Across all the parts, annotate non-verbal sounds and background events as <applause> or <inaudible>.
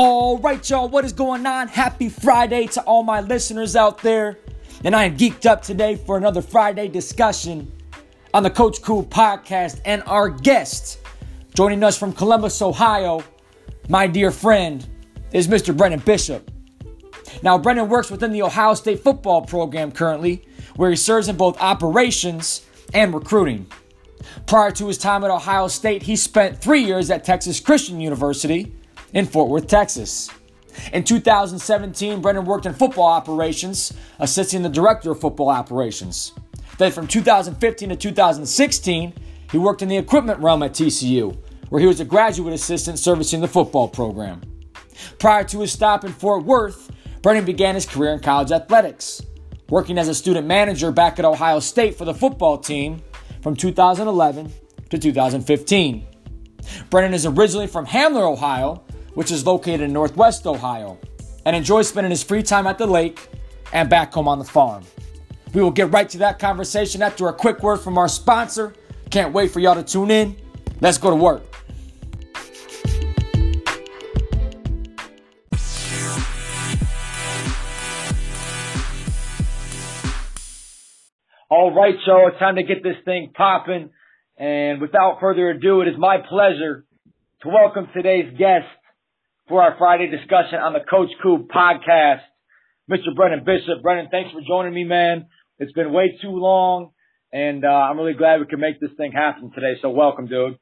All right, y'all, what is going on? Happy Friday to all my listeners out there. And I am geeked up today for another Friday discussion on the Coach Coop podcast. And our guest joining us from Columbus, Ohio, my dear friend, is Mr. Brennan Bishop. Now, Brennan works within the Ohio State football program currently, where he serves in both operations and recruiting. Prior to his time at Ohio State, he spent three years at Texas Christian University in Fort Worth, Texas. In 2017, Brennan worked in football operations, assisting the director of football operations. Then from 2015 to 2016, he worked in the equipment realm at TCU, where he was a graduate assistant servicing the football program. Prior to his stop in Fort Worth, Brennan began his career in college athletics, working as a student manager back at Ohio State for the football team from 2011 to 2015. Brennan is originally from Hamler, Ohio, which is located in Northwest Ohio, and enjoys spending his free time at the lake and back home on the farm. We will get right to that conversation after a quick word from our sponsor. Can't wait for y'all to tune in. Let's go to work. All right, y'all, it's time to get this thing popping. And without further ado, it is my pleasure to welcome today's guest for our Friday discussion on the Coach Coop podcast, Mr. Brennan Bishop. Brennan, thanks for joining me, man. It's been way too long, and uh, I'm really glad we can make this thing happen today. So welcome, dude.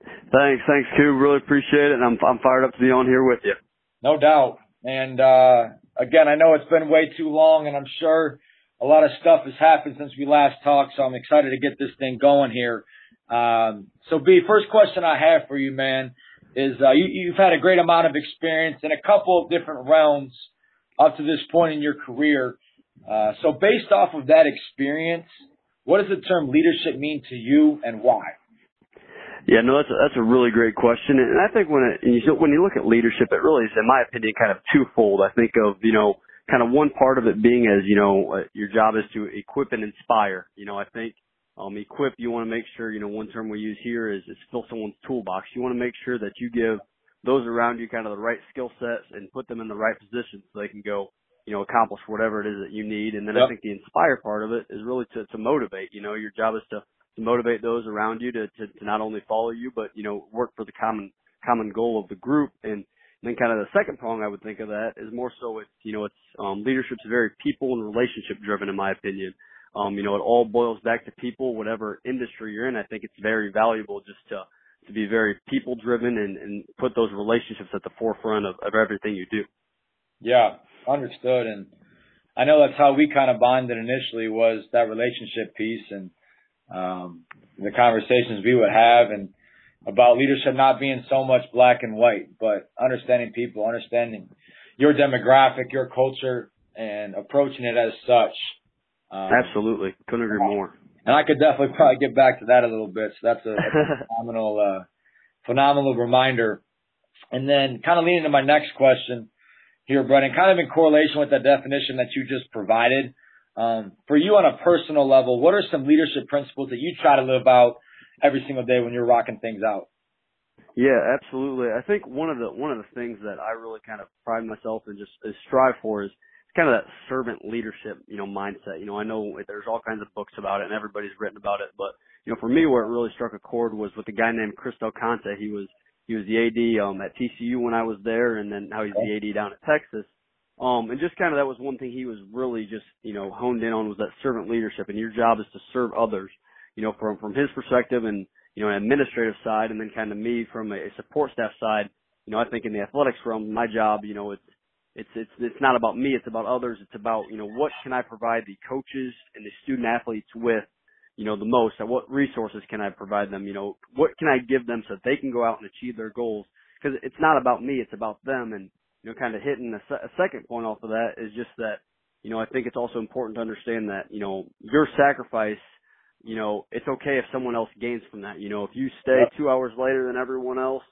Thanks, thanks, Coop. Really appreciate it, and I'm I'm fired up to be on here with you. No doubt. And uh, again, I know it's been way too long, and I'm sure a lot of stuff has happened since we last talked, so I'm excited to get this thing going here. Um, so, B, first question I have for you, man, is uh, you, you've had a great amount of experience in a couple of different realms up to this point in your career. Uh, so, based off of that experience, what does the term leadership mean to you, and why? Yeah, no, that's a, that's a really great question, and I think when it, when you look at leadership, it really is, in my opinion, kind of twofold. I think of you know kind of one part of it being as you know uh, your job is to equip and inspire. You know, I think um, equip you want to make sure you know one term we use here is is fill someone's toolbox. You want to make sure that you give those around you kind of the right skill sets and put them in the right position so they can go you know accomplish whatever it is that you need. And then yep. I think the inspire part of it is really to to motivate. You know, your job is to to motivate those around you to, to to not only follow you but you know work for the common common goal of the group and and then kind of the second prong I would think of that is more so it's, you know, it's, um, leadership's very people and relationship driven in my opinion. Um, you know, it all boils back to people, whatever industry you're in. I think it's very valuable just to, to be very people driven and, and put those relationships at the forefront of, of everything you do. Yeah, understood. And I know that's how we kind of bonded initially was that relationship piece and, um, the conversations we would have and, about leadership not being so much black and white, but understanding people, understanding your demographic, your culture, and approaching it as such. Um, Absolutely, couldn't agree more. And I could definitely probably get back to that a little bit. So that's a, that's a <laughs> phenomenal, uh, phenomenal reminder. And then, kind of leading to my next question here, Brennan, kind of in correlation with the definition that you just provided. Um, for you on a personal level, what are some leadership principles that you try to live out every single day when you're rocking things out. Yeah, absolutely. I think one of the one of the things that I really kind of pride myself and just strive for is kind of that servant leadership, you know, mindset. You know, I know there's all kinds of books about it and everybody's written about it, but you know, for me, where it really struck a chord was with a guy named Chris Del Conte. He was he was the AD um, at TCU when I was there, and then now he's the AD down at Texas. Um, and just kind of that was one thing he was really just you know honed in on was that servant leadership, and your job is to serve others you know, from from his perspective and you know, an administrative side, and then kind of me from a support staff side. You know, I think in the athletics realm, my job, you know, it's it's it's it's not about me, it's about others. It's about you know what can I provide the coaches and the student athletes with, you know, the most. And what resources can I provide them? You know, what can I give them so that they can go out and achieve their goals? Because it's not about me, it's about them. And you know, kind of hitting a, a second point off of that is just that you know I think it's also important to understand that you know your sacrifice you know, it's okay if someone else gains from that. You know, if you stay two hours later than everyone else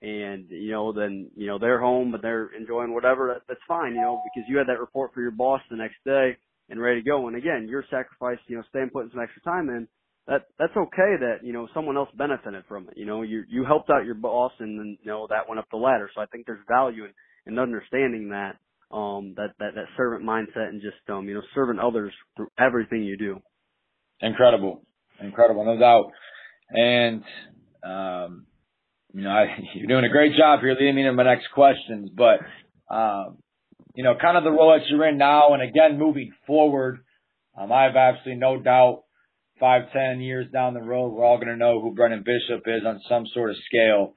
and, you know, then, you know, they're home, but they're enjoying whatever, that, that's fine, you know, because you had that report for your boss the next day and ready to go. And again, your sacrifice, you know, staying putting some extra time in, that, that's okay that, you know, someone else benefited from it. You know, you, you helped out your boss and then, you know, that went up the ladder. So I think there's value in, in understanding that um that that that servant mindset and just um you know serving others through everything you do. Incredible, incredible, no doubt. And um, you know, I, <laughs> you're doing a great job here leading me to my next questions, but um, you know, kind of the role that you're in now, and again, moving forward, um, I have absolutely no doubt five, ten years down the road, we're all going to know who Brennan Bishop is on some sort of scale.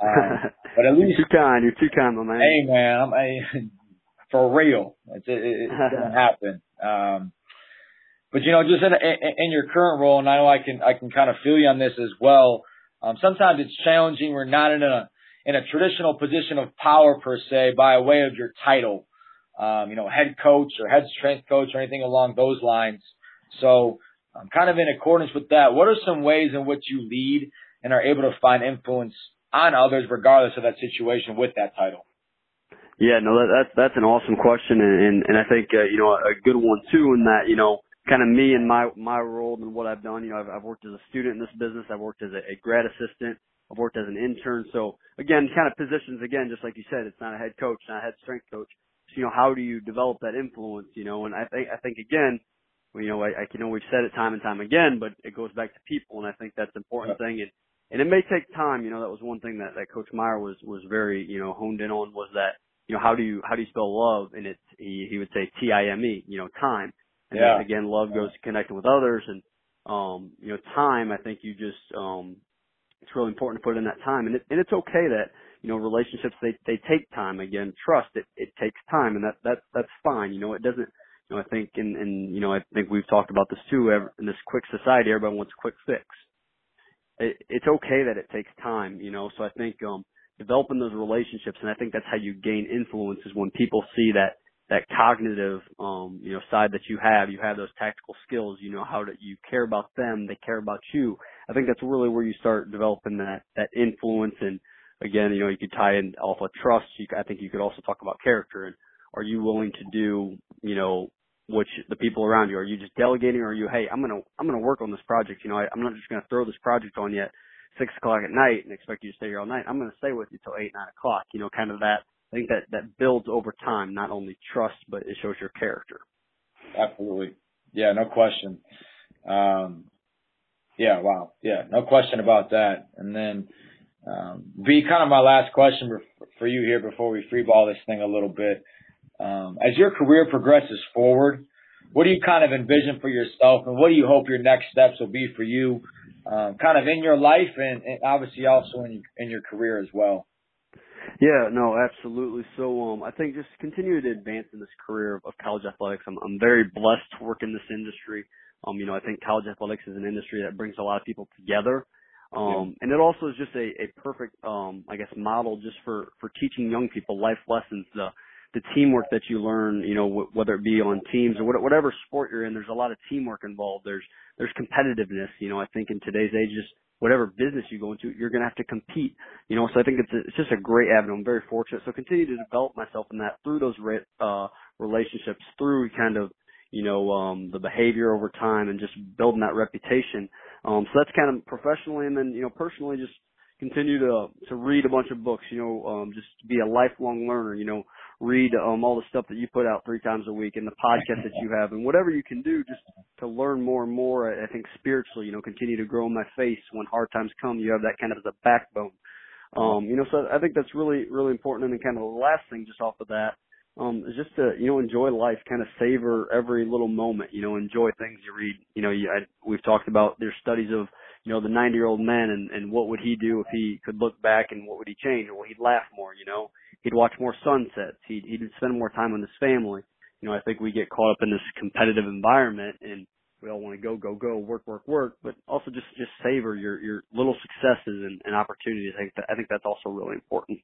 Um, <laughs> but at least you're too kind. You're too kind, my man. Hey, man, I'm I, <laughs> for real. It's it, it's going to happen. Um, but you know, just in, in in your current role, and I know I can I can kind of feel you on this as well. Um, sometimes it's challenging. We're not in a in a traditional position of power per se by way of your title, um, you know, head coach or head strength coach or anything along those lines. So, um, kind of in accordance with that, what are some ways in which you lead and are able to find influence on others regardless of that situation with that title? Yeah, no, that, that's that's an awesome question, and and, and I think uh, you know a good one too. In that you know kind of me and my my role and what I've done. You know, I've, I've worked as a student in this business. I've worked as a, a grad assistant. I've worked as an intern. So again, kind of positions again, just like you said, it's not a head coach, not a head strength coach. So, you know, how do you develop that influence? You know, and I think I think again, you know, I, I you know we've said it time and time again, but it goes back to people, and I think that's an important yeah. thing. And and it may take time. You know, that was one thing that that Coach Meyer was was very you know honed in on was that you know how do you how do you spell love? And it's he he would say T I M E. You know, time and yeah. again, love goes to connecting with others and, um, you know, time, I think you just, um, it's really important to put in that time. And, it, and it's okay that, you know, relationships, they, they take time. Again, trust, it, it takes time and that, that, that's fine. You know, it doesn't, you know, I think, and, and, you know, I think we've talked about this too, in this quick society, everybody wants a quick fix. It, it's okay that it takes time, you know, so I think, um, developing those relationships, and I think that's how you gain influence is when people see that that cognitive um you know side that you have you have those tactical skills you know how to you care about them they care about you. I think that's really where you start developing that that influence and again you know you could tie in alpha trust. You i think you could also talk about character and are you willing to do you know which the people around you are you just delegating or are you hey i'm going to i'm going to work on this project you know I, i'm not just going to throw this project on yet six o'clock at night and expect you to stay here all night. I'm going to stay with you till eight nine o'clock you know kind of that I think that that builds over time, not only trust, but it shows your character. Absolutely. Yeah, no question. Um, yeah, wow. Yeah, no question about that. And then, um, be kind of my last question for you here before we freeball this thing a little bit. Um, as your career progresses forward, what do you kind of envision for yourself and what do you hope your next steps will be for you, um, kind of in your life and, and obviously also in, in your career as well? Yeah, no, absolutely. So, um, I think just continue to advance in this career of, of college athletics. I'm, I'm very blessed to work in this industry. Um, you know, I think college athletics is an industry that brings a lot of people together. Um, yeah. and it also is just a, a perfect, um, I guess, model just for, for teaching young people life lessons, the, the teamwork that you learn, you know, w- whether it be on teams or whatever sport you're in, there's a lot of teamwork involved. There's, there's competitiveness. You know, I think in today's age, just whatever business you go into, you're going to have to compete. You know, so I think it's a, it's just a great avenue. I'm very fortunate. So continue to develop myself in that through those uh, relationships, through kind of you know um, the behavior over time, and just building that reputation. Um, so that's kind of professionally, and then you know personally, just continue to to read a bunch of books. You know, um, just be a lifelong learner. You know, read um, all the stuff that you put out three times a week and the podcast that you have and whatever you can do just to learn more and more. I think spiritually, you know, continue to grow in my faith when hard times come. You have that kind of as a backbone. Um, you know, so I think that's really, really important. And then kind of the last thing just off of that, um, is just to, you know, enjoy life, kind of savor every little moment, you know, enjoy things you read. You know, you, I, we've talked about there's studies of, you know, the 90 year old man and, and what would he do if he could look back and what would he change? Well, he'd laugh more, you know, he'd watch more sunsets. He'd, he'd spend more time with his family. You know, I think we get caught up in this competitive environment and we all want to go, go, go, work, work, work, but also just, just savor your, your little successes and, and opportunities. I think that, I think that's also really important.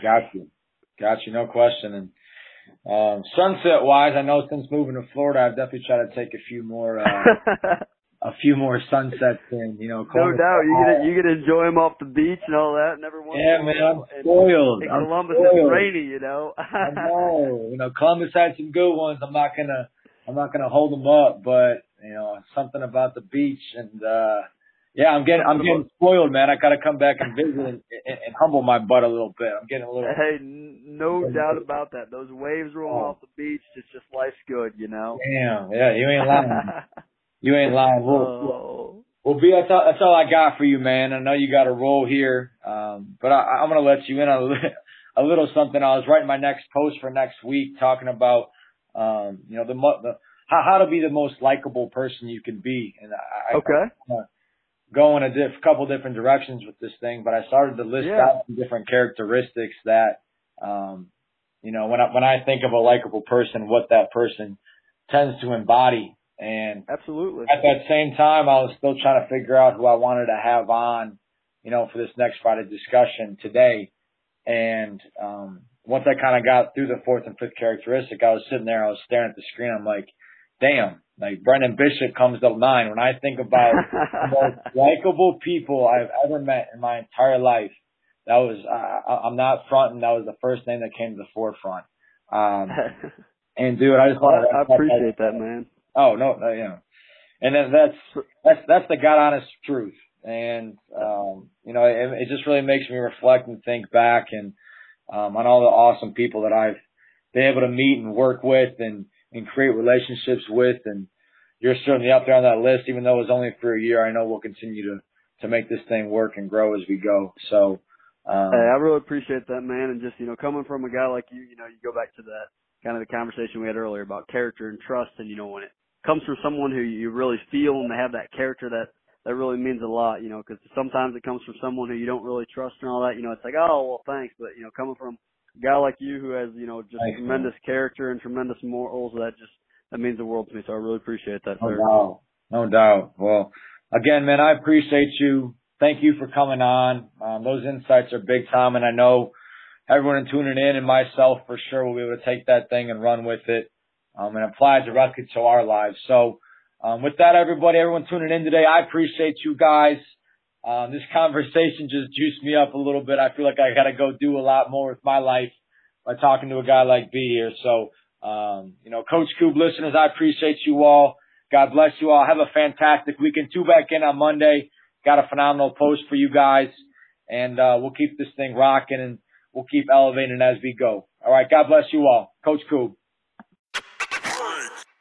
Got you. Got you. No question. And, um, sunset wise, I know since moving to Florida, I've definitely tried to take a few more, uh, <laughs> a few more sunsets and you know. No doubt, you get you get to enjoy them off the beach and all that, and everyone. Yeah, man, I'm spoiled. In I'm Columbus, spoiled. it's rainy, you know. <laughs> I know, you know, Columbus had some good ones. I'm not gonna, I'm not gonna hold them up, but you know, something about the beach and uh Yeah, I'm getting I'm getting spoiled, man. I gotta come back and visit and, and, and humble my butt a little bit. I'm getting a little. Hey, no doubt about that. Those waves rolling oh. off the beach, it's just life's good, you know. Damn, yeah, you ain't lying. <laughs> you ain't lying. Well, oh. well, B, that's all, that's all I got for you, man. I know you got a role here, um, but I, I'm gonna let you in on a, <laughs> a little something. I was writing my next post for next week, talking about, um, you know, the, the how, how to be the most likable person you can be, and I, okay. I, go in a diff, couple different directions with this thing, but I started to list yeah. out some different characteristics that, um, you know, when I, when I think of a likable person, what that person tends to embody. And absolutely at that same time, I was still trying to figure out who I wanted to have on, you know, for this next Friday discussion today. And, um, once I kind of got through the fourth and fifth characteristic, I was sitting there, I was staring at the screen. I'm like, damn, like Brennan Bishop comes to mind when I think about the most <laughs> likable people I've ever met in my entire life. That was uh, I'm not fronting. That was the first name that came to the forefront. Um, <laughs> and dude, I just want to. I appreciate that, man. Oh no, no, you know, and then that's that's that's the God honest truth. And um, you know, it, it just really makes me reflect and think back and um, on all the awesome people that I've been able to meet and work with and and create relationships with. And you're certainly up there on that list, even though it was only for a year. I know we'll continue to to make this thing work and grow as we go. So. Um, hey, I really appreciate that, man. And just, you know, coming from a guy like you, you know, you go back to that kind of the conversation we had earlier about character and trust. And, you know, when it comes from someone who you really feel and they have that character that, that really means a lot, you know, because sometimes it comes from someone who you don't really trust and all that, you know, it's like, oh, well, thanks. But, you know, coming from a guy like you who has, you know, just thanks, tremendous man. character and tremendous morals, that just, that means the world to me. So I really appreciate that, no sir. Doubt. No doubt. Well, again, man, I appreciate you. Thank you for coming on. Um, those insights are big time, and I know everyone tuning in and myself for sure will be able to take that thing and run with it um, and apply it directly to our lives. So, um, with that, everybody, everyone tuning in today, I appreciate you guys. Um, this conversation just juiced me up a little bit. I feel like I got to go do a lot more with my life by talking to a guy like B here. So, um, you know, Coach Coop listeners, I appreciate you all. God bless you all. Have a fantastic weekend. Two back in on Monday. Got a phenomenal post for you guys, and uh, we'll keep this thing rocking and we'll keep elevating as we go. All right. God bless you all. Coach Coop.